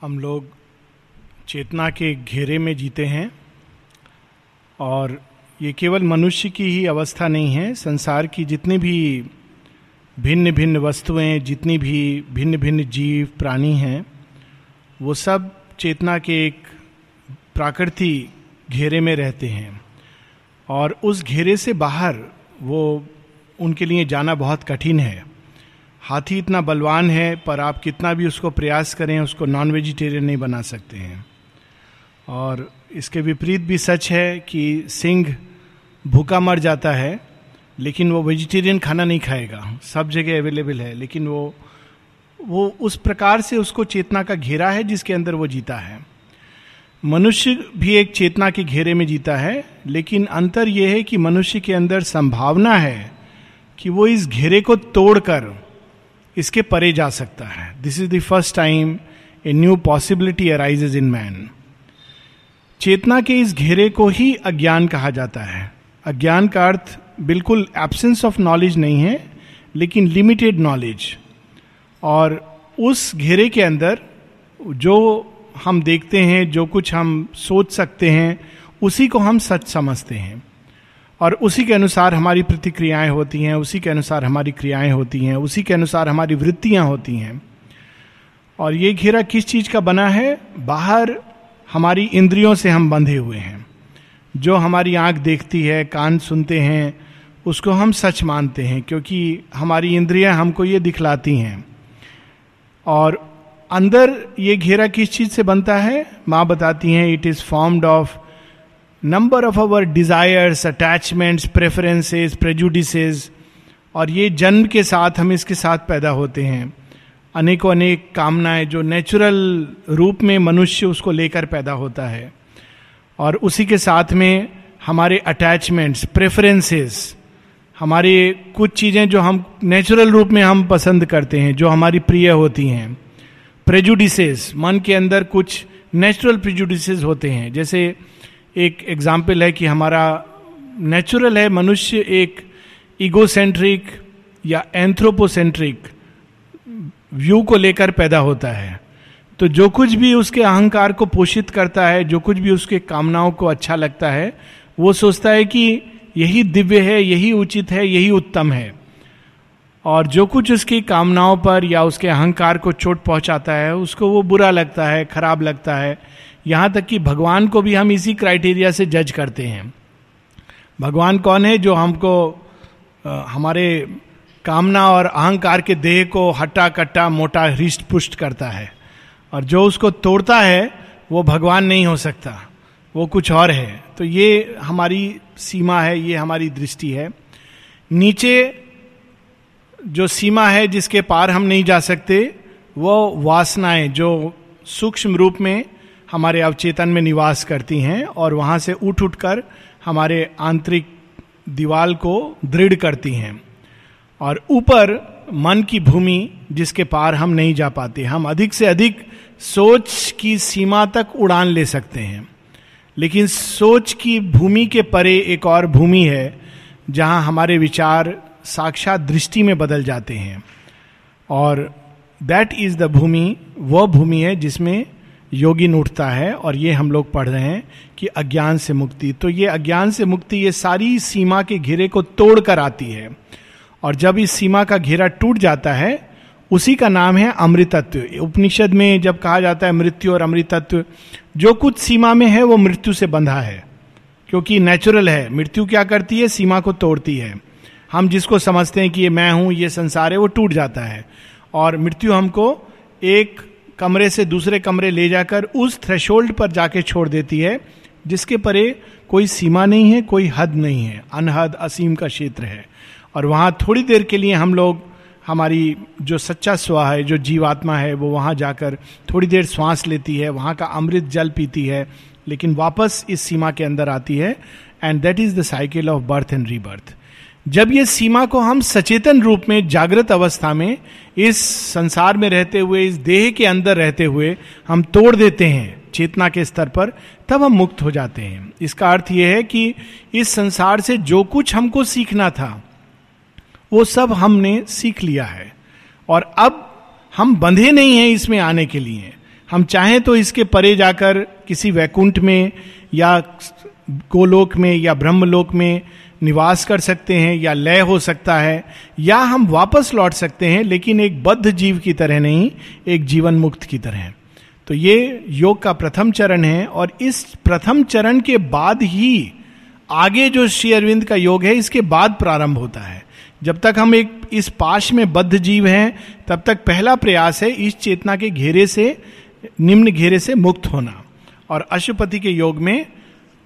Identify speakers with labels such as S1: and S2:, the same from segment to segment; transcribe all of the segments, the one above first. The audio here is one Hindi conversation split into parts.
S1: हम लोग चेतना के घेरे में जीते हैं और ये केवल मनुष्य की ही अवस्था नहीं है, संसार की जितनी भी भिन्न भिन्न वस्तुएँ, जितनी भी भिन्न भिन्न जीव, प्राणी हैं, वो सब चेतना के एक प्राकृति घेरे में रहते हैं। और उस घेरे से बाहर वो उनके लिए जाना बहुत कठिन है। हाथी इतना बलवान है, पर आप कितना भी उसको प्रयास करें, उसको नॉन वेजिटेरियन नहीं बना सकते हैं। और इसके विपरीत भी सच है कि सिंह भूखा मर जाता है, लेकिन वो वेजिटेरियन खाना नहीं खाएगा। सब जगह अवेलेबल है, लेकिन वो वो उस प्रकार से उसको चेतना का घेरा है जिसके अंदर वो जीता है। मनुष्य भी एक चेतना के घेरे में जीता है, लेकिन अंतर यह है कि मनुष्य के अंदर संभावना है कि वो इस घेरे को तोड़कर इसके परे जा सकता है। This is the first time a new possibility arises in man चेतना के इस घेरे को ही अज्ञान कहा जाता है। अज्ञान का अर्थ बिल्कुल एब्सेंस ऑफ़ नॉलेज नहीं है, लेकिन लिमिटेड नॉलेज और उस घेरे के अंदर जो हम देखते हैं, जो कुछ हम सोच सकते हैं, उसी को हम सच समझते हैं। और उसी के अनुसार हमारी प्रतिक्रियाएँ होती हैं, उसी के अनुसार हमारी क्रियाएँ होती हैं, उसी के अनुसार हमारी वृत्तियाँ होती हैं। और ये घेरा किस चीज़ का बना है? बाहर हमारी इंद्रियों से हम बंधे हुए हैं। जो हमारी आँख देखती है, कान सुनते हैं, उसको हम सच मानते हैं, क्योंकि हमारी इंद्रियाँ हमको ये दिखलाती हैं। और अंदर ये घेरा किस चीज़ से बनता है? माँ बताती हैं it is formed of number of our desires attachments preferences prejudices और ये जन्म के साथ हम इसके साथ पैदा होते हैं। अनेकों अनेक कामनाएँ जो नेचुरल रूप में मनुष्य उसको लेकर पैदा होता है। और उसी के साथ में हमारे अटैचमेंट्स प्रेफरेंसेस हमारे कुछ चीज़ें जो हम नेचुरल रूप में हम पसंद करते हैं, जो हमारी प्रिय होती हैं। प्रेजुडिसेस मन के अंदर कुछ नेचुरल प्रिजुडिसेस होते हैं, जैसे एक एग्ज़ाम्पल है कि हमारा नेचुरल है, मनुष्य एक ईगोसेंट्रिक या एंथ्रोपोसेंट्रिक व्यू को लेकर पैदा होता है। तो जो कुछ भी उसके अहंकार को पोषित करता है, जो कुछ भी उसके कामनाओं को अच्छा लगता है, वो सोचता है कि यही दिव्य है, यही उचित है, यही उत्तम है। और जो कुछ उसकी कामनाओं पर या उसके अहंकार को चोट पहुंचाता है, उसको वो बुरा लगता है, खराब लगता है। यहाँ तक कि भगवान को भी हम इसी क्राइटेरिया से जज करते हैं। भगवान कौन है जो हमको हमारे कामना और अहंकार के देह को हट्टा कट्टा मोटा हृष्ट पुष्ट करता है? और जो उसको तोड़ता है, वो भगवान नहीं हो सकता। वो कुछ और है। तो ये हमारी सीमा है, ये हमारी दृष्टि है। नीचे जो सीमा है जिसके पार हम नहीं जा सकते, वो वासनाएँ, जो सूक्ष्म रूप में हमारे अवचेतन में निवास करती हैं और वहाँ से उठ उठकर हमारे आंतरिक दीवाल को दृढ़ करती हैं। और ऊपर मन की भूमि जिसके पार हम नहीं जा पाते, हम अधिक से अधिक सोच की सीमा तक उड़ान ले सकते हैं। लेकिन सोच की भूमि के परे एक और भूमि है, जहाँ हमारे विचार साक्षात दृष्टि में बदल जाते हैं। और दैट इज़ द भूमि वह भूमि है जिसमें योगिन उठता है और ये हम लोग पढ़ रहे हैं कि अज्ञान से मुक्ति। तो ये अज्ञान से मुक्ति ये सारी सीमा के घेरे को तोड़ कर आती है। और जब इस सीमा का घेरा टूट जाता है, उसी का नाम है अमृतत्व। उपनिषद में जब कहा जाता है मृत्यु और अमृतत्व, जो कुछ सीमा में है वो मृत्यु से बंधा है। क्योंकि नेचुरल है। मृत्यु क्या करती है? सीमा को तोड़ती है। हम जिसको समझते हैं कि ये मैं हूँ, ये संसार है, वो टूट जाता है। और मृत्यु हमको एक कमरे से दूसरे कमरे ले जाकर उस थ्रेशोल्ड पर जाके छोड़ देती है, जिसके परे कोई सीमा नहीं है, कोई हद नहीं है। अनहद, असीम का क्षेत्र है। और वहाँ थोड़ी देर के लिए हम लोग, हमारी जो सच्चा स्व है, जो जीवात्मा है, वो वहाँ जाकर थोड़ी देर श्वास लेती है, वहाँ का अमृत जल पीती है, लेकिन वापस इस सीमा के अंदर आती है and that is the cycle of birth and rebirth जब ये सीमा को हम सचेतन रूप में, जागृत अवस्था में, इस संसार में रहते हुए, इस देह के अंदर रहते हुए हम तोड़ देते हैं, चेतना के स्तर पर, तब हम मुक्त हो जाते हैं। इसका अर्थ यह है कि इस संसार से जो कुछ हमको सीखना था, वो सब हमने सीख लिया है। और अब हम बंधे नहीं हैं इसमें आने के लिए। हम चाहें तो इसके परे जाकर किसी वैकुंठ में या गोलोक में या ब्रह्मलोक में निवास कर सकते हैं या लय हो सकता है, या हम वापस लौट सकते हैं, लेकिन एक बद्ध जीव की तरह नहीं, एक जीवन मुक्त की तरह तो ये योग का प्रथम चरण है, और इस प्रथम चरण के बाद ही आगे जो श्री अरविंद का योग है, इसके बाद प्रारंभ होता है। जब तक हम एक, इस पाश में बद्ध जीव हैं, तब तक पहला प्रयास है इस चेतना के घेरे से, निम्न घेरे से मुक्त होना। और अशुपति के योग में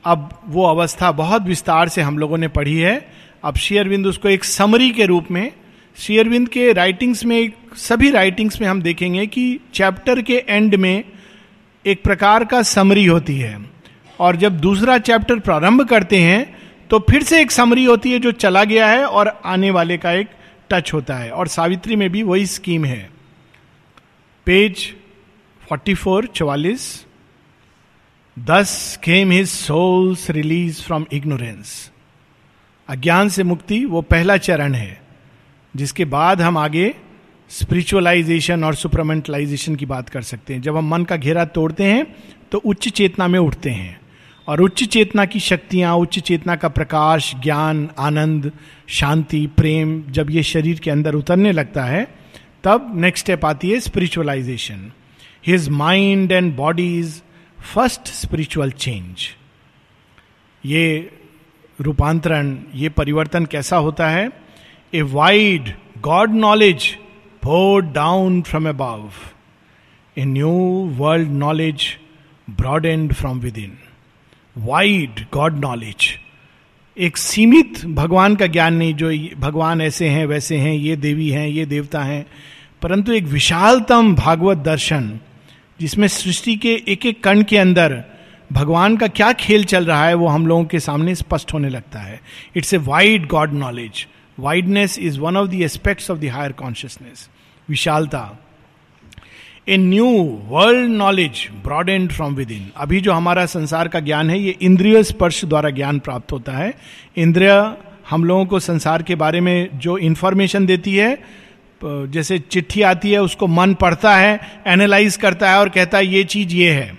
S1: अब वो अवस्था बहुत विस्तार से हम लोगों ने पढ़ी है। अब शेयरविंद उसको एक समरी के रूप में शेयरविंद के राइटिंग्स में, सभी राइटिंग्स में हम देखेंगे कि चैप्टर के एंड में एक प्रकार का समरी होती है। और जब दूसरा चैप्टर प्रारंभ करते हैं तो फिर से एक समरी होती है जो चला गया है और आने वाले का एक टच होता है। और सावित्री में भी वही स्कीम है। पेज 44 चवालीस। Thus came his soul's release from ignorance अज्ञान से मुक्ति वो पहला चरण है, जिसके बाद हम आगे स्पिरिचुअलाइजेशन और सुपरमेंटलाइजेशन की बात कर सकते हैं। जब हम मन का घेरा तोड़ते हैं तो उच्च चेतना में उठते हैं और उच्च चेतना की शक्तियाँ, उच्च चेतना का प्रकाश, ज्ञान, आनंद, शांति, प्रेम, जब ये शरीर के अंदर उतरने लगता है, तब नेक्स्ट स्टेप आती है spiritualisation his mind and bodies first spiritual change. ये रूपांतरण, ये परिवर्तन कैसा होता है? A wide God knowledge poured down from above a new world knowledge broadened from within wide God knowledge. एक सीमित भगवान का ज्ञान नहीं, जो भगवान ऐसे हैं, वैसे हैं, ये देवी हैं, ये देवता हैं, परंतु एक विशालतम भागवत दर्शन जिसमें सृष्टि के एक एक कण के अंदर भगवान का क्या खेल चल रहा है, वो हम लोगों के सामने स्पष्ट होने लगता है। It's a wide God knowledge wideness is one of the aspects of the higher consciousness विशालता। A new world knowledge broadened from within अभी जो हमारा संसार का ज्ञान है, ये इंद्रिय स्पर्श द्वारा ज्ञान प्राप्त होता है। इंद्रिय हम लोगों को संसार के बारे में जो इंफॉर्मेशन देती है जैसे चिट्ठी आती है, उसको मन पढ़ता है एनालाइज करता है और कहता है, ये चीज़ ये है.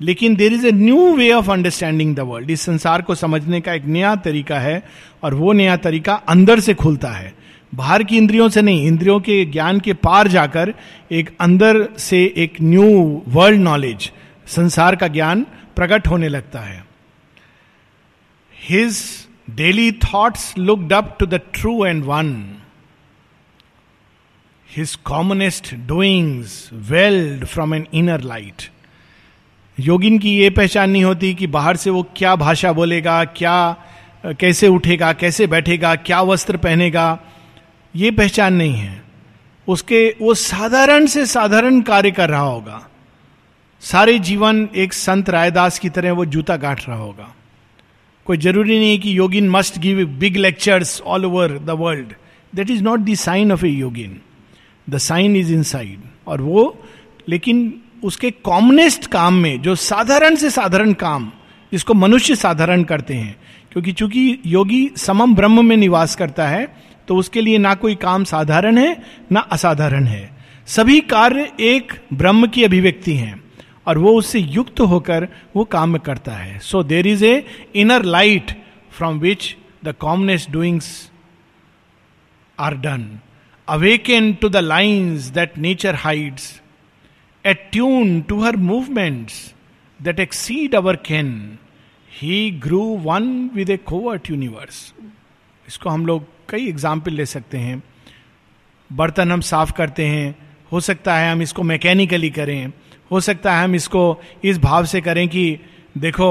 S1: लेकिन there is a new way of understanding the world इस संसार को समझने का एक नया तरीका है और वो नया तरीका अंदर से खुलता है। बाहर की इंद्रियों से नहीं, इंद्रियों के ज्ञान के पार जाकर एक अंदर से एक न्यू वर्ल्ड नॉलेज संसार का ज्ञान प्रकट होने लगता है। His daily thoughts looked up to the true and one his commonest doings welled from an inner light योगिन की ये पहचान नहीं होती कि बाहर से वो क्या भाषा बोलेगा क्या कैसे उठेगा कैसे बैठेगा क्या वस्त्र पहनेगा ये पहचान नहीं है उसके वो साधारण से साधारण कार्य कर रहा होगा सारे जीवन एक संत रायदास की तरह वो जूता काट रहा होगा कोई ज़रूरी नहीं कि yogin must give big lectures all over the world that is not the sign of a yogin the sign is inside और वो, लेकिन उसके कॉमनेस्ट काम में, जो साधारण से साधारण काम, जिसको मनुष्य साधारण करते हैं, क्योंकि चूँकि योगी समम ब्रह्म में निवास करता है तो उसके लिए ना कोई काम साधारण है, ना असाधारण है। सभी कार्य एक ब्रह्म की अभिव्यक्ति हैं, और वो उससे युक्त होकर वो काम करता है। So there is an inner light from which the commonest doings are done awakened to the lines that nature hides, attuned to her movements that exceed our ken, he grew one with a covert universe इसको हम लोग कई एग्ज़ाम्पल ले सकते हैं। बर्तन हम साफ़ करते हैं। हो सकता है हम इसको मैकेनिकली करें। हो सकता है हम इसको इस भाव से करें कि देखो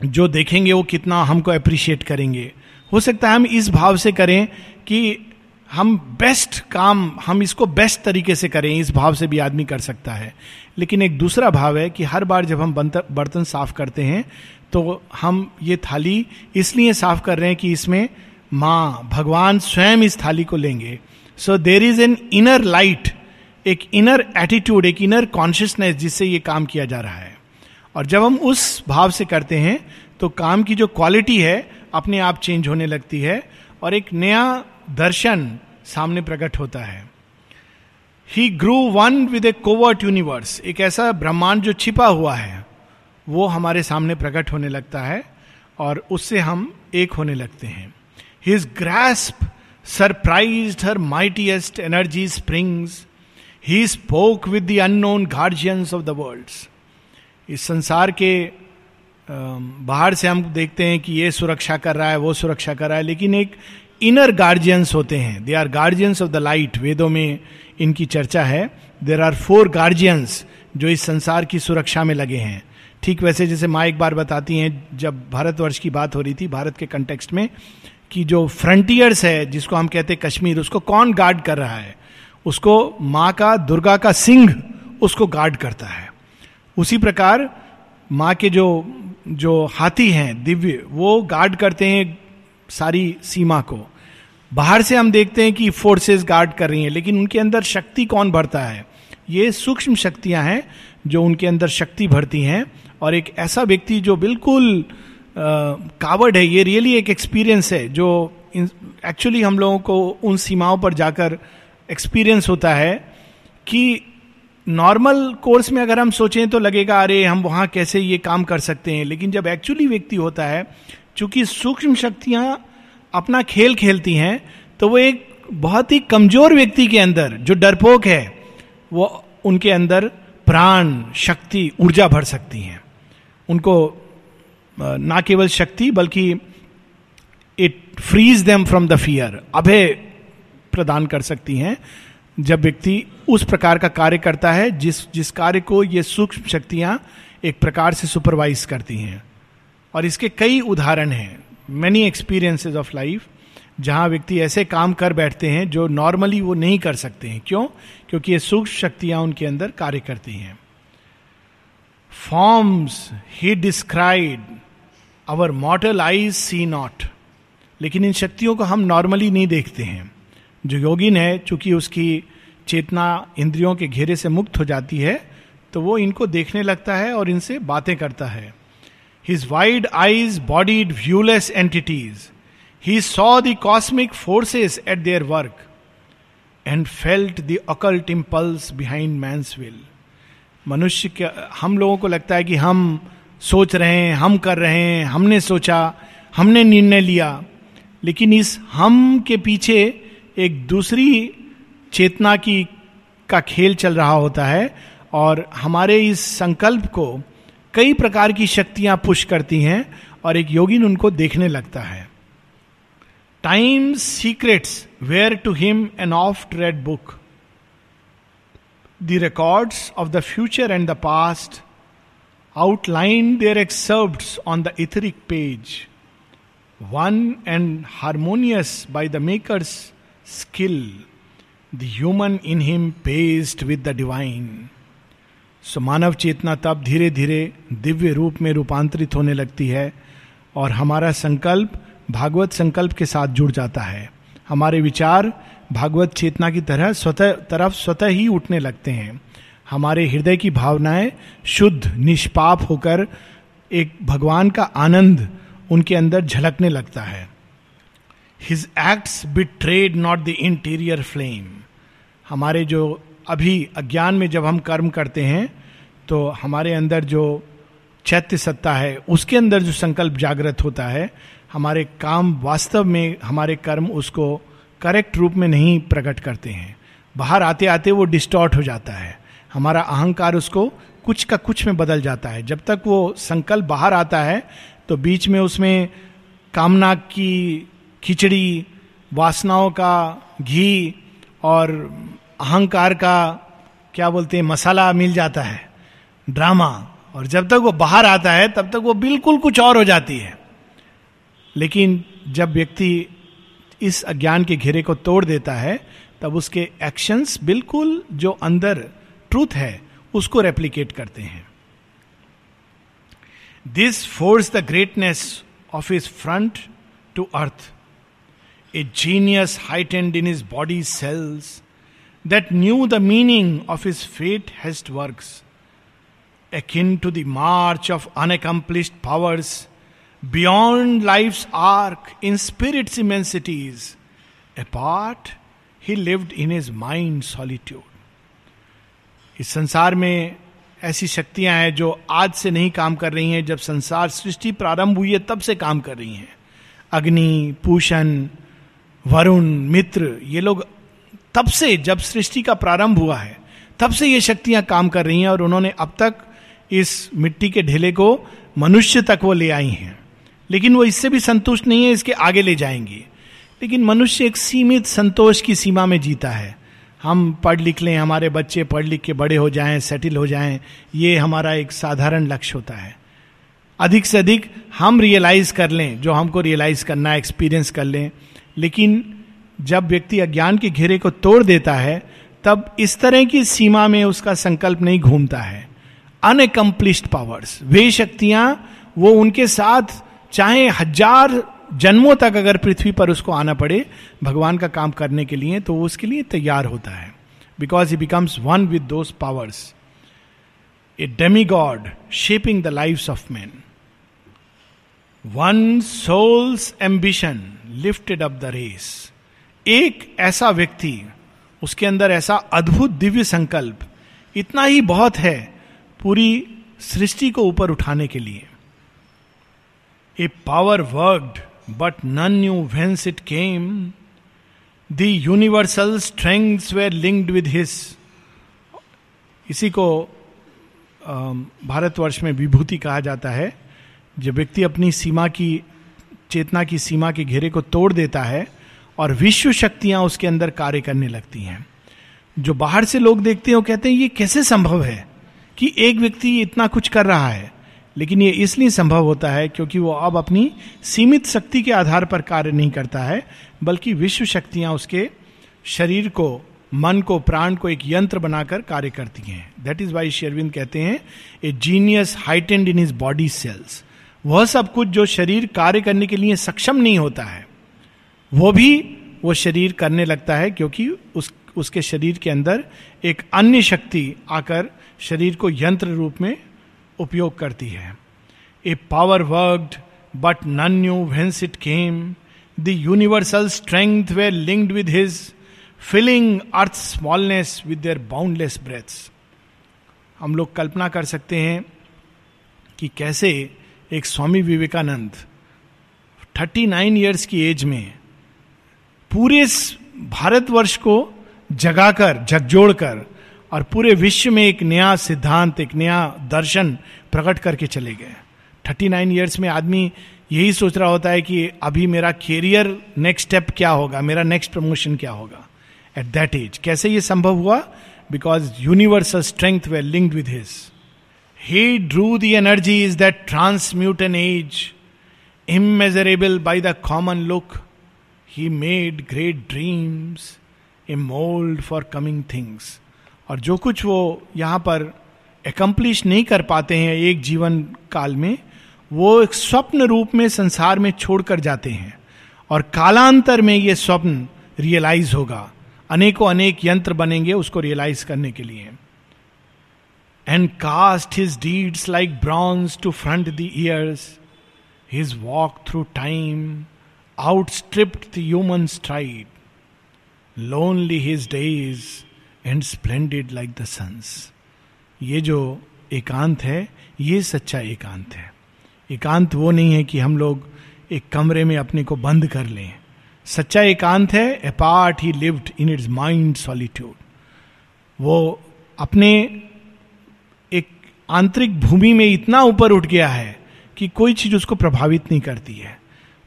S1: जो देखेंगे वो कितना हमको अप्रिशिएट करेंगे। हो सकता है हम इस भाव से करें कि हम बेस्ट काम, हम इसको बेस्ट तरीके से करें, इस भाव से भी आदमी कर सकता है। लेकिन एक दूसरा भाव है कि हर बार जब हम बर्तन साफ़ करते हैं तो हम ये थाली इसलिए साफ़ कर रहे हैं कि इसमें माँ, भगवान स्वयं इस थाली को लेंगे। So there is an inner light एक इनर एटीट्यूड एक इनर कॉन्शियसनेस जिससे ये काम किया जा रहा है। और जब हम उस भाव से करते हैं तो काम की जो क्वालिटी है, अपने आप चेंज होने लगती है। और एक नया दर्शन सामने प्रकट होता है। He grew one with a covert universe एक ऐसा ब्रह्मांड जो छिपा हुआ है, वो हमारे सामने प्रकट होने लगता है और उससे हम एक होने लगते हैं। His grasp surprise her mightiest energy springs he spoke with the unknown guardians of the world इस संसार के बाहर से हम देखते हैं कि ये सुरक्षा कर रहा है, वो सुरक्षा कर रहा है, लेकिन एक इनर गार्जियंस होते हैं। They are guardians of the light वेदों में इनकी चर्चा है। देर आर फोर गार्जियंस जो इस संसार की सुरक्षा में लगे हैं। ठीक वैसे जैसे माँ एक बार बताती हैं, जब भारतवर्ष की बात हो रही थी भारत के कंटेक्स्ट में, कि जो फ्रंटियर्स है, जिसको हम कहते हैं कश्मीर, उसको कौन गार्ड कर रहा है? उसको माँ का, दुर्गा का सिंह उसको गार्ड करता है। उसी प्रकार माँ के जो जो हाथी हैं, दिव्य, वो गार्ड करते हैं सारी सीमा को। बाहर से हम देखते हैं कि फोर्सेस गार्ड कर रही हैं, लेकिन उनके अंदर शक्ति कौन भरता है? ये सूक्ष्म शक्तियाँ हैं जो उनके अंदर शक्ति भरती हैं, और एक ऐसा व्यक्ति जो बिल्कुल कावर्ड है, ये रियली एक एक्सपीरियंस है, जो एक्चुअली हम लोगों को उन सीमाओं पर जाकर एक्सपीरियंस होता है कि नॉर्मल कोर्स में अगर हम सोचें तो लगेगा, अरे, हम वहाँ कैसे ये काम कर सकते हैं? लेकिन जब एक्चुअली व्यक्ति होता है, चूँकि सूक्ष्म शक्तियाँ अपना खेल खेलती हैं तो वो एक बहुत ही कमज़ोर व्यक्ति के अंदर जो डरपोक है, वो उनके अंदर प्राण, शक्ति, ऊर्जा भर सकती हैं। उनको ना केवल शक्ति, बल्कि it frees them from the fear अभय प्रदान कर सकती हैं, जब व्यक्ति उस प्रकार का कार्य करता है, जिस जिस कार्य को ये सूक्ष्म शक्तियाँ एक प्रकार से सुपरवाइज करती हैं। और इसके कई उदाहरण हैं। मैनी एक्सपीरियंसेस ऑफ़ लाइफ जहाँ व्यक्ति ऐसे काम कर बैठते हैं जो नॉर्मली वो नहीं कर सकते हैं। क्यों? क्योंकि ये सूक्ष्म शक्तियाँ उनके अंदर कार्य करती हैं। Forms he describe our mortal eyes see not लेकिन इन शक्तियों को हम नॉर्मली नहीं देखते हैं। जो योगिन है, चूँकि उसकी चेतना इंद्रियों के घेरे से मुक्त हो जाती है तो वो इनको देखने लगता है और इनसे बातें करता है। His wide eyes bodied viewless entities. He saw the cosmic forces at their work and felt the occult impulse behind man's will. मनुष्य के हम लोगों को लगता है कि हम सोच रहे हैं हम कर रहे हैं हमने सोचा हमने निर्णय लिया लेकिन इस हम के पीछे एक दूसरी चेतना की का खेल चल रहा होता है और हमारे इस संकल्प को कई प्रकार की शक्तियाँ पुश करती हैं और एक योगिन उनको देखने लगता है। Time secrets were to him an oft read book the records of the future and the past outline their excerpt on the etheric page one and harmonious by the maker's skill the human in him paced with the divine so मानव चेतना तब धीरे धीरे दिव्य रूप में रूपांतरित होने लगती है और हमारा संकल्प भागवत संकल्प के साथ जुड़ जाता है। हमारे विचार भागवत चेतना की तरह स्वतः, तरफ़ स्वतः ही उठने लगते हैं। हमारे हृदय की भावनाएँ शुद्ध, निष्पाप होकर एक भगवान का आनंद उनके अंदर झलकने लगता है। His acts betrayed not the interior flame हमारे जो अभी अज्ञान में जब हम कर्म करते हैं तो हमारे अंदर जो चैत्य सत्ता है, उसके अंदर जो संकल्प जागृत होता है, हमारे काम वास्तव में, हमारे कर्म उसको करेक्ट रूप में नहीं प्रकट करते हैं। बाहर आते आते वो डिस्टॉर्ट हो जाता है। हमारा अहंकार उसको कुछ का कुछ में बदल जाता है। जब तक वो संकल्प बाहर आता है तो बीच में उसमें कामना की खिचड़ी, वासनाओं का घी और अहंकार का, क्या बोलते हैं, मसाला मिल जाता है ड्रामा और जब तक वो बाहर आता है, तब तक वो बिल्कुल कुछ और हो जाती है। लेकिन जब व्यक्ति इस अज्ञान के घेरे को तोड़ देता है, तब उसके एक्शंस बिल्कुल जो अंदर ट्रूथ है, उसको रेप्लीकेट करते हैं। This force the greatness of his front to earth a genius heightened in his body cells that knew the meaning of his fate-hest works, akin to the march of unaccomplished powers beyond life's arc in spirit's immensities. Apart, he lived in his mind solitude. इस संसार में ऐसी शक्तियाँ हैं जो आज से नहीं काम कर रही हैं जब संसार सृष्टि प्रारंभ हुई है तब से काम कर रही हैं अग्नि पूषण वरुण मित्र ये लोग तब से जब सृष्टि का प्रारंभ हुआ है, तब से ये शक्तियाँ काम कर रही हैं और उन्होंने अब तक इस मिट्टी के ढेले को मनुष्य तक वो ले आई हैं। लेकिन वो इससे भी संतुष्ट नहीं है, इसके आगे ले जाएँगी। लेकिन मनुष्य एक सीमित संतोष की सीमा में जीता है। हम पढ़ लिख लें, हमारे बच्चे पढ़ लिख के बड़े हो जाएँ सेटल हो जाएँ, ये हमारा एक साधारण लक्ष्य होता है। अधिक से अधिक हम रियलाइज़ कर लें, जो हमको रियलाइज़ करना है एक्सपीरियंस कर लें। लेकिन जब व्यक्ति अज्ञान के घेरे को तोड़ देता है, तब इस तरह की सीमा में उसका संकल्प नहीं घूमता है। अनकम्प्लिश्ड पावर्स वे शक्तियाँ, वो उनके साथ, चाहे हज़ार जन्मों तक अगर पृथ्वी पर उसको आना पड़े, भगवान का काम करने के लिए तो वो उसके लिए तैयार होता है। Because he becomes one with those powers a demigod shaping the life of man one soul's ambition lifted up the race एक ऐसा व्यक्ति, उसके अंदर ऐसा अद्भुत दिव्य संकल्प, इतना ही बहुत है पूरी सृष्टि को ऊपर उठाने के लिए। A power worked but none knew whence it came the universal strengths were linked with his इसी को भारतवर्ष में विभूति कहा जाता है। जब व्यक्ति अपनी सीमा की, चेतना की सीमा के घेरे को तोड़ देता है और विश्व शक्तियाँ उसके अंदर कार्य करने लगती हैं। जो बाहर से लोग देखते हैं, वो कहते हैं, ये कैसे संभव है कि एक व्यक्ति इतना कुछ कर रहा है? लेकिन ये इसलिए संभव होता है क्योंकि वो अब अपनी सीमित शक्ति के आधार पर कार्य नहीं करता है, बल्कि विश्व शक्तियाँ उसके शरीर को, मन को, प्राण को एक यंत्र बनाकर कार्य करती हैं। दैट इज़ वाई शेरविंद कहते हैं a genius heightened in his body cells वह सब कुछ जो शरीर कार्य करने के लिए सक्षम नहीं होता है वो भी वो शरीर करने लगता है क्योंकि उस, उसके शरीर के अंदर एक अन्य शक्ति आकर शरीर को यंत्र रूप में उपयोग करती है। A power worked but none knew whence it came the universal strength were linked with his filling earth smallness with their boundless breadths हम लोग कल्पना कर सकते हैं कि कैसे एक स्वामी विवेकानंद 39 इयर्स की एज में पूरे भारतवर्ष को जगाकर, झकझोड़कर और पूरे विश्व में एक नया सिद्धांत, एक नया दर्शन प्रकट करके चले गए। थर्टी नाइन ईयर्स में आदमी यही सोच रहा होता है कि अभी मेरा कैरियर नेक्स्ट स्टेप क्या होगा, मेरा नेक्स्ट प्रमोशन क्या होगा? एट दैट एज कैसे ये संभव हुआ? Because universal strength were linked with his he drew the energies that transmute an age immeasurable by the common look he made great dreams a mould for coming things और जो कुछ वो यहाँ पर एकम्प्लिश नहीं कर पाते हैं एक जीवन काल में, वो एक स्वप्न रूप में संसार में छोड़कर जाते हैं। और कालांतर में ये स्वप्न रियलाइज़ होगा। अनेकों अनेक यंत्र बनेंगे उसको रियलाइज़ करने के लिए। And cast his deeds like bronze to front the years his walk through time stripped the human stride lonely his days and splendid like the sun's ये जो एकांत है, ये सच्चा एकांत है। एकांत वो नहीं है कि हम लोग एक कमरे में अपने को बंद कर लें। सच्चा एकांत है apart he lived in its mind solitude वो अपने एक आंतरिक भूमि में इतना ऊपर उठ गया है कि कोई चीज़ उसको प्रभावित नहीं करती है।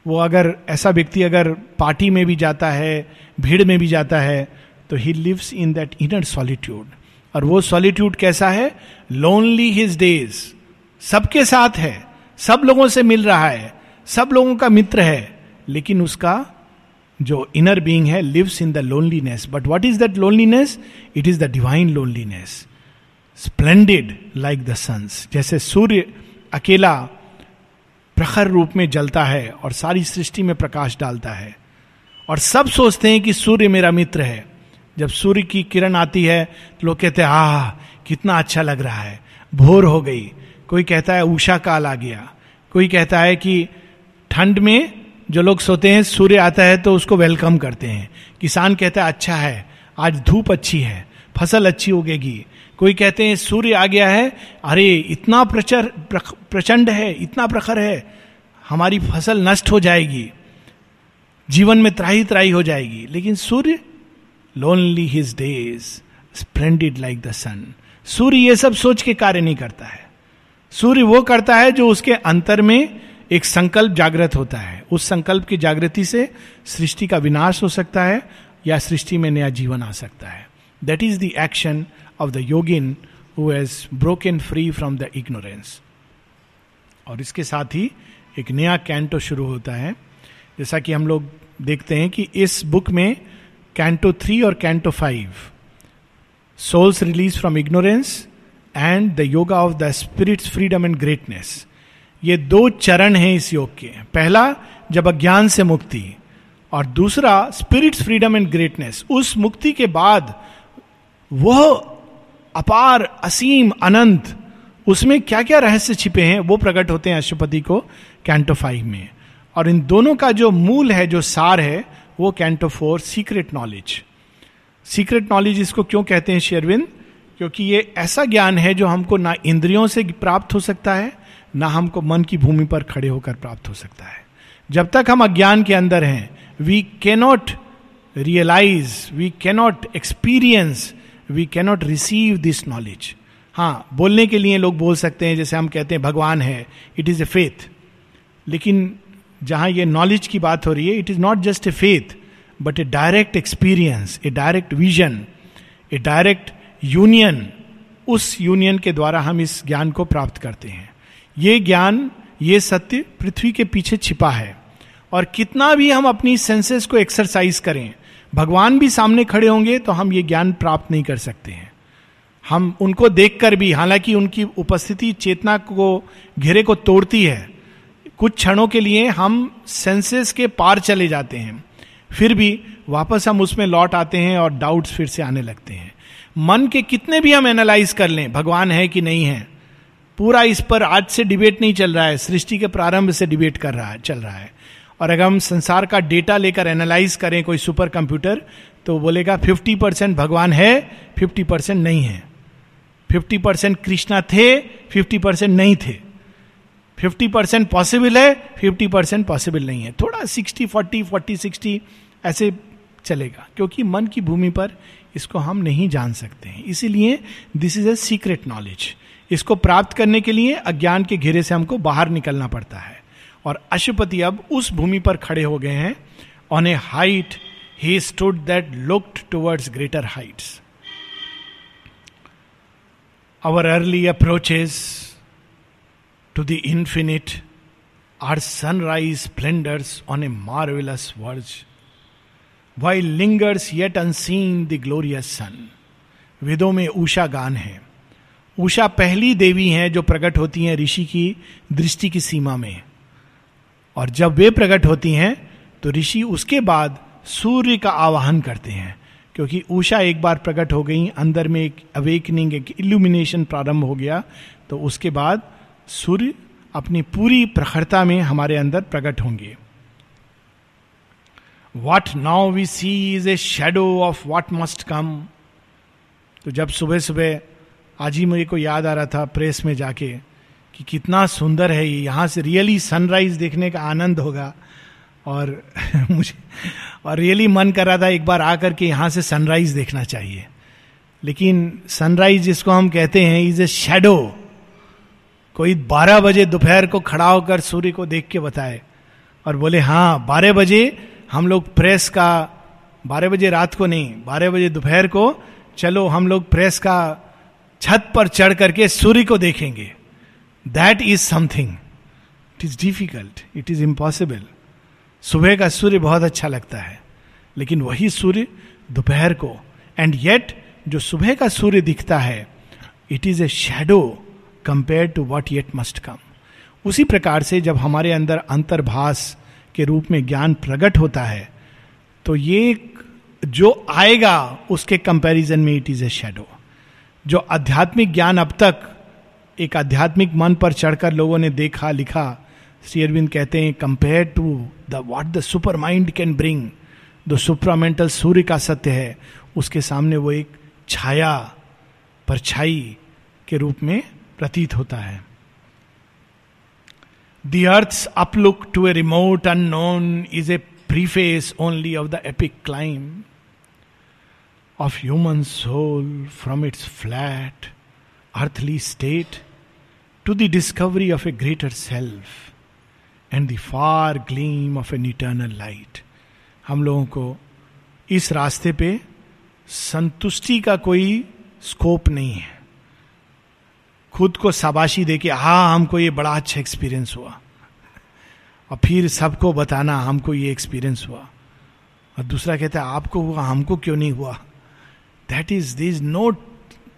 S1: वो अगर ऐसा व्यक्ति अगर पार्टी में भी जाता है, भीड़ में भी जाता है तो he lives in that inner solitude और वो सॉलिट्यूड कैसा है? लोनली हिज डेज़ सबके साथ है, सब लोगों से मिल रहा है, सब लोगों का मित्र है, लेकिन उसका जो इनर बीइंग है lives in the loneliness but what is that loneliness it is the divine loneliness splendid like the sun's जैसे सूर्य अकेला प्रखर रूप में जलता है और सारी सृष्टि में प्रकाश डालता है। और सब सोचते हैं कि सूर्य मेरा मित्र है। जब सूर्य की किरण आती है तो लोग कहते हैं, आह, कितना अच्छा लग रहा है। भोर हो गई। कोई कहता है, उषा काल आ गया। कोई कहता है कि ठंड में जो लोग सोते हैं, सूर्य आता है तो उसको वेलकम करते हैं। किसान कहता है अच्छा है, आज धूप अच्छी है, फ़सल अच्छी उगेगी। कोई कहते हैं, सूर्य आ गया है। अरे, इतना प्रचर प्रचंड है, इतना प्रखर है, हमारी फ़सल नष्ट हो जाएगी, जीवन में त्राही त्राही हो जाएगी। लेकिन सूर्य lonely his days splendid like the sun सूर्य ये सब सोच के कार्य नहीं करता है। सूर्य वो करता है जो उसके अंतर में एक संकल्प जागृत होता है। उस संकल्प की जागृति से सृष्टि का विनाश हो सकता है या सृष्टि में नया जीवन आ सकता है। That is the action of the yogin who has broken free from the ignorance और इसके साथ ही एक नया कैंटो शुरू होता है। जैसा कि हम लोग देखते हैं कि इस बुक में कैंटो थ्री और canto five soul's release from ignorance and the yoga of the spirit's freedom and greatness ये दो चरण हैं इस योग के। पहला, जब अज्ञान से मुक्ति, और दूसरा स्पिरिट्स फ्रीडम एंड ग्रेटनेस उस मुक्ति के बाद वह अपार, असीम, अनंत, उसमें क्या क्या रहस्य छिपे हैं, वो प्रकट होते हैं अशुपति को कैंटो फाइव में। और इन दोनों का जो मूल है, जो सार है, वो canto four secret knowledge secret knowledge इसको क्यों कहते हैं, शेरविंद? क्योंकि ये ऐसा ज्ञान है, जो हमको ना इंद्रियों से प्राप्त हो सकता है, ना हमको मन की भूमि पर खड़े होकर प्राप्त हो सकता है। जब तक हम अज्ञान के अंदर हैं we cannot realise we cannot experience we cannot receive this knowledge हाँ बोलने के लिए लोग बोल सकते हैं, जैसे हम कहते हैं, भगवान है इट इज़ ए फेथ लेकिन जहाँ ये नॉलेज की बात हो रही है it is not just a faith but a direct experience a direct vision a direct union उस यूनियन के द्वारा हम इस ज्ञान को प्राप्त करते हैं। ये ज्ञान, ये सत्य पृथ्वी के पीछे छिपा है। और कितना भी हम अपनी सेंसेस को एक्सरसाइज करें भगवान भी सामने खड़े होंगे तो हम ये ज्ञान प्राप्त नहीं कर सकते हैं। हम उनको देखकर भी, हालाँकि उनकी उपस्थिति चेतना को, घेरे को तोड़ती है, कुछ क्षणों के लिए हम सेंसेस के पार चले जाते हैं। फिर भी वापस हम उसमें लौट आते हैं और डाउट्स फिर से आने लगते हैं। मन के कितने भी हम एनालाइज कर लें, भगवान है कि नहीं है, पूरा इस पर आज से डिबेट नहीं चल रहा है, सृष्टि के प्रारंभ से डिबेट कर रहा है, चल रहा है। और अगर हम संसार का डेटा लेकर एनालाइज करें कोई सुपर कंप्यूटर तो बोलेगा 50 परसेंट भगवान है 50 परसेंट नहीं है। 50 परसेंट कृष्णा थे 50 परसेंट नहीं थे। 50 परसेंट पॉसिबल है 50 परसेंट पॉसिबल नहीं है। थोड़ा 60 40 40 60 ऐसे चलेगा, क्योंकि मन की भूमि पर इसको हम नहीं जान सकते हैं। इसीलिए this is a secret knowledge इसको प्राप्त करने के लिए अज्ञान के घेरे से हमको बाहर निकलना पड़ता है। और अशुपति अब उस भूमि पर खड़े हो गए हैं। On a height he stood that looked towards greater heights our early approaches to the infinite are sunrise splendours on a marvellous verge while lingers yet unseen the glorious sun वेदों में ऊषा गान है। उषा पहली देवी हैं जो प्रकट होती हैं ऋषि की दृष्टि की सीमा में। और जब वे प्रकट होती हैं तो ऋषि उसके बाद सूर्य का आवाहन करते हैं, क्योंकि उषा एक बार प्रकट हो गई, अंदर में एक अवेकनिंग एक इल्यूमिनेशन प्रारंभ हो गया तो उसके बाद सूर्य अपनी पूरी प्रखरता में हमारे अंदर प्रकट होंगे। What now we see is a shadow of what must come तो जब सुबह सुबह आज ही मुझे को याद आ रहा था प्रेस में जाके कि कितना सुंदर है ये। यहाँ से रियली सनराइज देखने का आनंद होगा। और मुझे, और रियली मन कर रहा था एक बार आकर के यहाँ से सनराइज देखना चाहिए। लेकिन सनराइज जिसको हम कहते हैं इज़ ए शेडो कोई बारह बजे दोपहर को खड़ा होकर सूर्य को देख के बताए और बोले हाँ बारह बजे हम लोग प्रेस का, बारह बजे रात को नहीं, बारह बजे दोपहर को चलो हम लोग प्रेस का छत पर चढ़ करके सूर्य को देखेंगे। That is something it is difficult it is impossible सुबह का सूर्य बहुत अच्छा लगता है। लेकिन वही सूर्य दोपहर को। एंड येट जो सुबह का सूर्य दिखता है it is a shadow compare to what yet must come उसी प्रकार से जब हमारे अंदर अंतर्भाष के रूप में ज्ञान प्रकट होता है तो ये जो आएगा, उसके कंपैरिजन में इट इज़ ए शेडो जो आध्यात्मिक ज्ञान अब तक एक आध्यात्मिक मन पर चढ़कर लोगों ने देखा, लिखा। श्री अरविंद कहते हैं compare to the what the supermind can bring the supramental सूर्य का सत्य है, उसके सामने वो एक छाया, परछाई के रूप में प्रतीत होता है। The earth uplook to a remote unknown is a preface only of the epic climb of human soul from its flat earthly state to the discovery of a greater self and the far gleam of an eternal light हम लोगों को इस रास्ते पे संतुष्टि का कोई स्कोप नहीं है। खुद को शाबाशी दे हाँ हमको ये बड़ा अच्छा एक्सपीरियंस हुआ। और फिर सबको बताना, हमको ये एक्सपीरियंस हुआ। और दूसरा कहता है, आपको हुआ, हमको क्यों नहीं हुआ? That is this no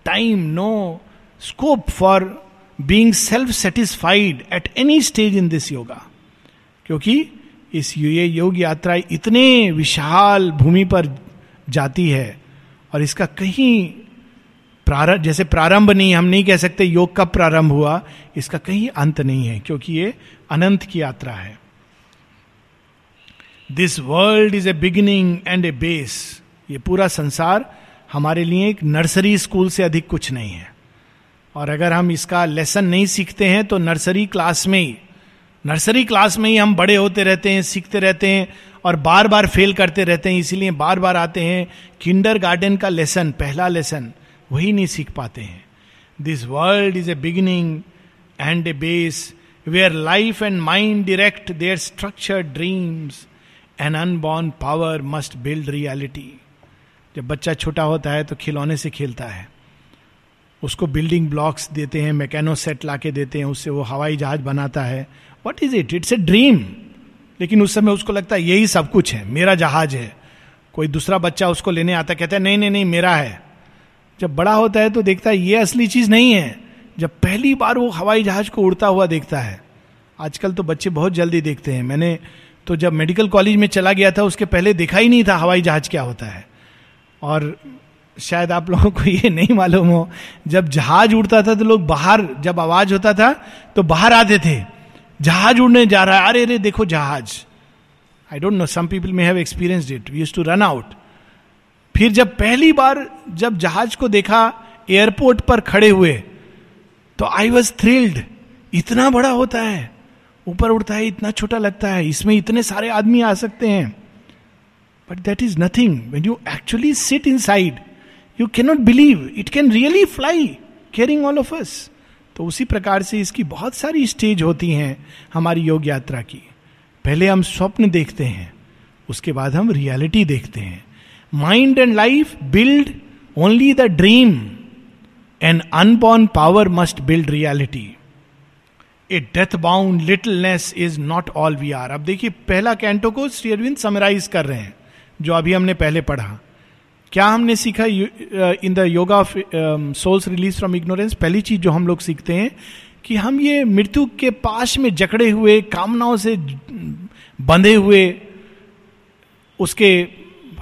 S1: time no scope for being self satisfied at any stage in this yoga क्योंकि इस ये योग यात्रा इतने विशाल भूमि पर जाती है और इसका कहीं प्रारंभ जैसे प्रारंभ नहीं हम नहीं कह सकते योग कब प्रारंभ हुआ इसका कहीं अंत नहीं है क्योंकि ये अनंत की यात्रा है this world is a beginning and a base ये पूरा संसार हमारे लिए एक नर्सरी स्कूल से अधिक कुछ नहीं है और अगर हम इसका लेसन नहीं सीखते हैं तो नर्सरी क्लास में ही नर्सरी क्लास में ही हम बड़े होते रहते हैं, सीखते रहते हैं और बार बार फेल करते रहते हैं, इसीलिए बार बार आते हैं। किंडर गार्डन का लेसन पहला लेसन वही नहीं सीख पाते हैं। This world is a beginning and a base where life and mind direct their structure dreams an unborn power must build reality जब बच्चा छोटा होता है तो खिलौने से खेलता है। उसको बिल्डिंग ब्लॉक्स देते हैं मैकेनो सेट ला के देते हैं, उससे वो हवाई जहाज़ बनाता है। What is it it's a dream लेकिन उस समय उसको लगता है, यही सब कुछ है, मेरा जहाज़ है। कोई दूसरा बच्चा उसको लेने आता कहता है, नहीं नहीं नहीं, मेरा है। जब बड़ा होता है तो देखता है, ये असली चीज़ नहीं है। जब पहली बार वो हवाई जहाज़ को उड़ता हुआ देखता है। आजकल तो बच्चे बहुत जल्दी देखते हैं। मैंने तो जब मेडिकल कॉलेज में चला गया था, उसके पहले देखा ही नहीं था हवाई जहाज़ क्या होता है। और शायद आप लोगों को ये नहीं मालूम हो, जब जहाज़ उड़ता था तो लोग बाहर, जब आवाज़ होता था तो बाहर आते थे। जहाज़ उड़ने जा रहा है। अरे अरे, देखो जहाज़। I don't know some people may have experience it use to run out फिर जब पहली बार जब जहाज़ को देखा एयरपोर्ट पर खड़े हुए तो आई वॉज़ थ्रिल्ड इतना बड़ा होता है। ऊपर उड़ता है, इतना छोटा लगता है। इसमें इतने सारे आदमी आ सकते हैं। But that is nothing when you actually sit inside you cannot believe it can really fly carrying all of us तो उसी प्रकार से इसकी बहुत सारी स्टेज होती हैं हमारी योग यात्रा की। पहले हम स्वप्न देखते हैं, उसके बाद हम रियलिटी देखते हैं। Mind and life build only the dream an unborn power must build reality a death bound littleness is not all we are अब देखिए, पहला कैंटो को श्री अरविंद समराइज कर रहे हैं, जो अभी हमने पहले पढ़ा। क्या हमने सीखा in the yoga of soul's release from ignorance पहली चीज़ जो हम लोग सीखते हैं कि हम ये मृत्यु के पास में जकड़े हुए, कामनाओं से बंधे हुए, उसके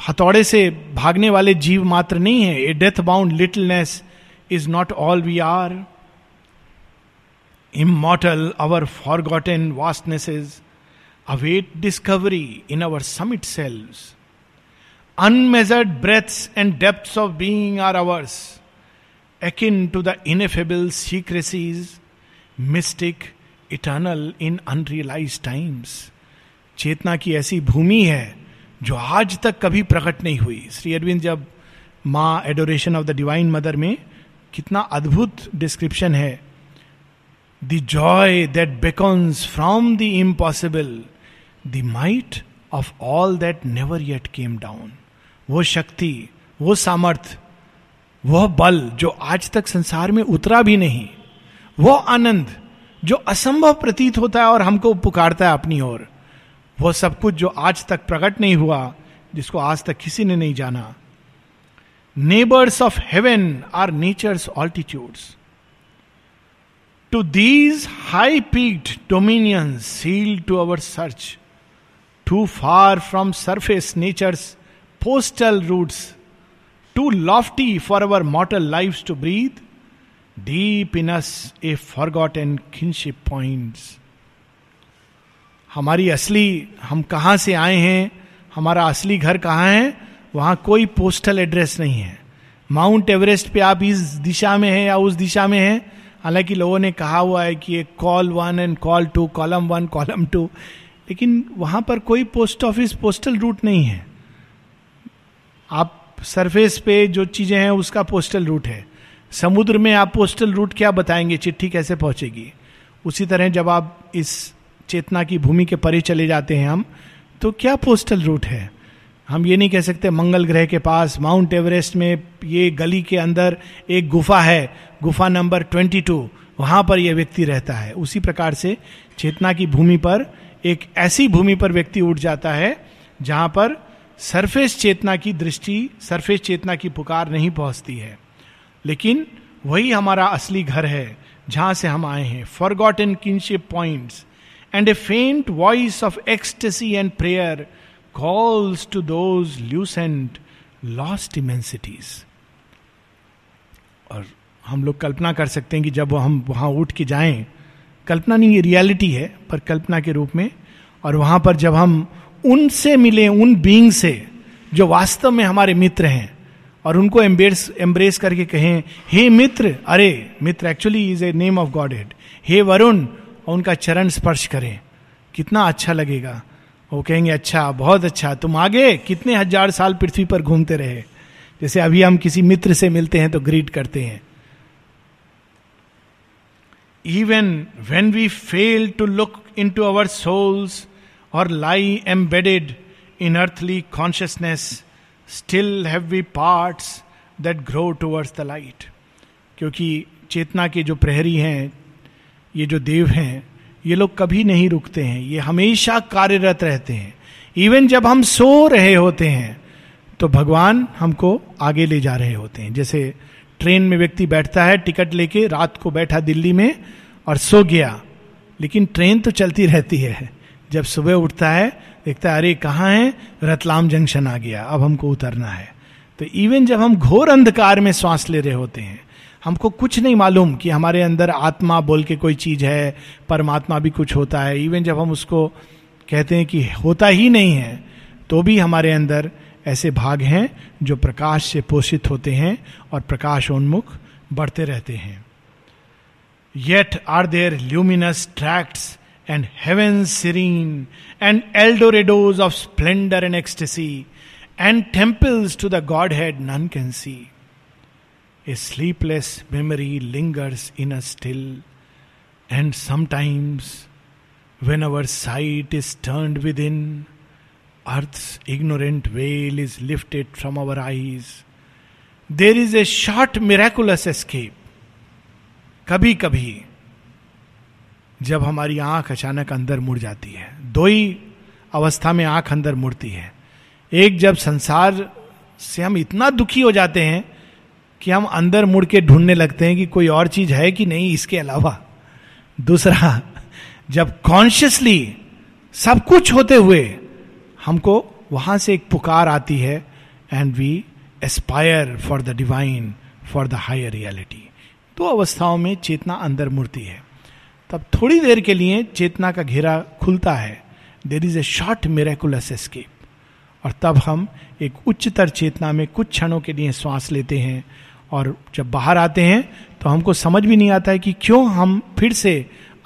S1: हथौड़े से भागने वाले जीव मात्र नहीं है। A death bound littleness is not all we are immortal our forgotten vastnesses await discovery in our summit selves unmeasured breadths and depths of being are ours akin to the ineffable secrecies, mystic, eternal in unrealized times. चेतना की ऐसी भूमि है जो आज तक कभी प्रकट नहीं हुई। श्री अरविंद जब माँ adoration of the divine mother में कितना अद्भुत डिस्क्रिप्शन है। The joy that beckons from the impossible the might of all that never yet came down वो शक्ति, वो सामर्थ वह बल जो आज तक संसार में उतरा भी नहीं, वो आनंद जो असंभव प्रतीत होता है और हमको पुकारता है अपनी ओर, वो सब कुछ जो आज तक प्रकट नहीं हुआ, जिसको आज तक किसी ने नहीं जाना। Neighbours of heaven are nature's altitudes to these high peaked dominions sealed to our search too far from surface nature's routes too lofty for our mortal life to breathe deep in us a forgotten kinship points हमारी असली, हम कहाँ से आए हैं? हमारा असली घर कहाँ है? वहाँ कोई पोस्टल एड्रेस नहीं है। माउंट एवरेस्ट पे आप इस दिशा में हैं या उस दिशा में हैं? हालाँकि लोगों ने कहा हुआ है कि ये col one and col two column one column two लेकिन वहाँ पर कोई पोस्ट ऑफ़िस पोस्टल रूट नहीं है। आप सरफेस पे जो चीज़ें हैं, उसका पोस्टल रूट है। समुद्र में आप पोस्टल रूट क्या बताएँगे? चिट्ठी कैसे पहुंचेगी? उसी तरह जब आप इस चेतना की भूमि के परे चले जाते हैं हम तो क्या पोस्टल रूट है? हम ये नहीं कह सकते मंगल ग्रह के पास, माउंट एवरेस्ट में ये गली के अंदर एक गुफा है, गुफा नंबर ट्वेंटी टू, वहाँ पर यह व्यक्ति रहता है। उसी प्रकार से चेतना की भूमि पर एक ऐसी भूमि पर व्यक्ति उठ जाता है, जहाँ पर सरफेस चेतना की दृष्टि, सरफेस चेतना की पुकार नहीं पहुँचती है। लेकिन वही हमारा असली घर है, जहाँ से हम आए हैं। For kinship points and a faint voice of ecstasy and prayer calls to those lucent lost immensities और हम लोग कल्पना कर सकते हैं कि जब हम वहाँ उठ के जाएँ, कल्पना नहीं, ये रियलिटी है, पर कल्पना के रूप में। और वहाँ पर जब हम उनसे मिले, उन बींग से, जो वास्तव में हमारे मित्र हैं, और उनको एम्ब्रेस एम्ब्रेस करके कहें, हे मित्र, अरे, Mitra actually is a name of godhead हे वरुण और उनका चरण स्पर्श करें। कितना अच्छा लगेगा। वो कहेंगे अच्छा बहुत अच्छा। तुम आगे कितने हज़ार साल पृथ्वी पर घूमते रहे? जैसे अभी हम किसी मित्र से मिलते हैं तो ग्रीट करते हैं। Even when we fail to look into our souls और lie embedded in earthly consciousness still have we parts that grow towards the light क्योंकि चेतना के जो प्रहरी हैं, ये जो देव हैं, ये लोग कभी नहीं रुकते हैं। ये हमेशा कार्यरत रहते हैं। इवन जब हम सो रहे होते हैं तो भगवान हमको आगे ले जा रहे होते हैं। जैसे ट्रेन में व्यक्ति बैठता है, टिकट लेके रात को बैठा दिल्ली में और सो गया। लेकिन ट्रेन तो चलती रहती है। जब सुबह उठता है, देखता है, अरे, कहाँ है? रतलाम जंक्शन आ गया, अब हमको उतरना है। तो इवन जब हम घोर अंधकार में श्वास ले रहे होते हैं, हमको कुछ नहीं मालूम कि हमारे अंदर आत्मा बोल के कोई चीज़ है, परमात्मा भी कुछ होता है। इवन जब हम उसको कहते हैं कि होता ही नहीं है तो भी हमारे अंदर ऐसे भाग हैं जो प्रकाश से पोषित होते हैं और प्रकाश उन्मुख बढ़ते रहते हैं। Yet are there luminous tracts And heaven serene and Eldorados of splendour and ecstasy and temples to the godhead none can see A sleepless memory lingers in us still, and sometimes, when our sight is turned within, earth's ignorant veil is lifted from our eyes. There is a short miraculous escape. कभी कभी जब हमारी आँख अचानक अंदर मुड़ जाती है। दो ही अवस्था में आँख अंदर मुड़ती है। एक जब संसार से हम इतना दुखी हो जाते हैं कि हम अंदर मुड़ के ढूँढने लगते हैं कि कोई और चीज़ है कि नहीं इसके अलावा। दूसरा, जब कॉन्शियसली सब कुछ होते हुए हमको वहाँ से एक पुकार आती है and we aspire for the divine for the higher reality दो अवस्थाओं में चेतना अंदर मुड़ती है। तब थोड़ी देर के लिए चेतना का घेरा खुलता है। There is a short miraculous escape और तब हम एक उच्चतर चेतना में कुछ क्षणों के लिए श्वास लेते हैं और जब बाहर आते हैं तो हमको समझ भी नहीं आता है कि क्यों हम फिर से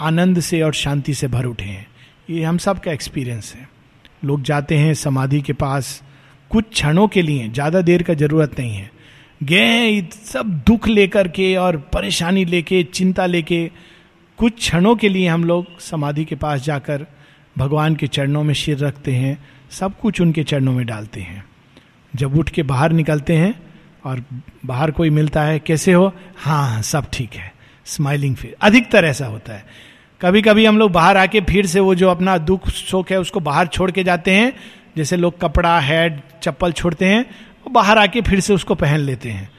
S1: आनंद से और शांति से भर उठे हैं। ये हम सब का एक्सपीरियंस है। लोग जाते हैं समाधि के पास कुछ क्षणों के लिए, ज़्यादा देर का ज़रूरत नहीं है। गए सब दुख लेकर के और परेशानी लेके, चिंता लेके कुछ क्षणों के लिए हम लोग समाधि के पास जाकर भगवान के चरणों में सिर रखते हैं, सब कुछ उनके चरणों में डालते हैं। जब उठ के बाहर निकलते हैं और बाहर कोई मिलता है, कैसे हो? हाँ सब ठीक है। स्माइलिंग फिर अधिकतर ऐसा होता है। कभी कभी हम लोग बाहर आके फिर से वो जो अपना दुख शोक है, उसको बाहर छोड़ के जाते हैं। जैसे लोग कपड़ा हैड चप्पल छोड़ते हैं, वो बाहर आके फिर से उसको पहन लेते हैं।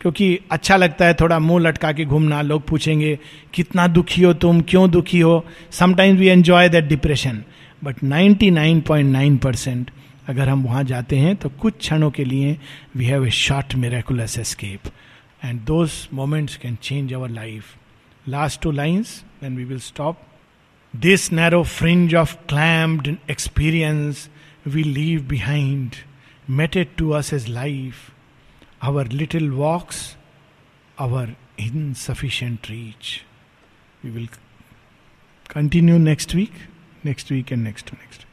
S1: क्योंकि अच्छा लगता है थोड़ा मुँह लटका के घूमना, लोग पूछेंगे, कितना दुखी हो तुम? क्यों दुखी हो? Sometimes we enjoy that depression but 99.9 percent अगर हम वहाँ जाते हैं तो कुछ क्षणों के लिए we have a short miraculous escape and those moments can change our life last two lines then we will stop this narrow fringe of claimed experience we leave behind mated to us as life our little walks, our insufficient reach. We will continue next week, next week, and next to next.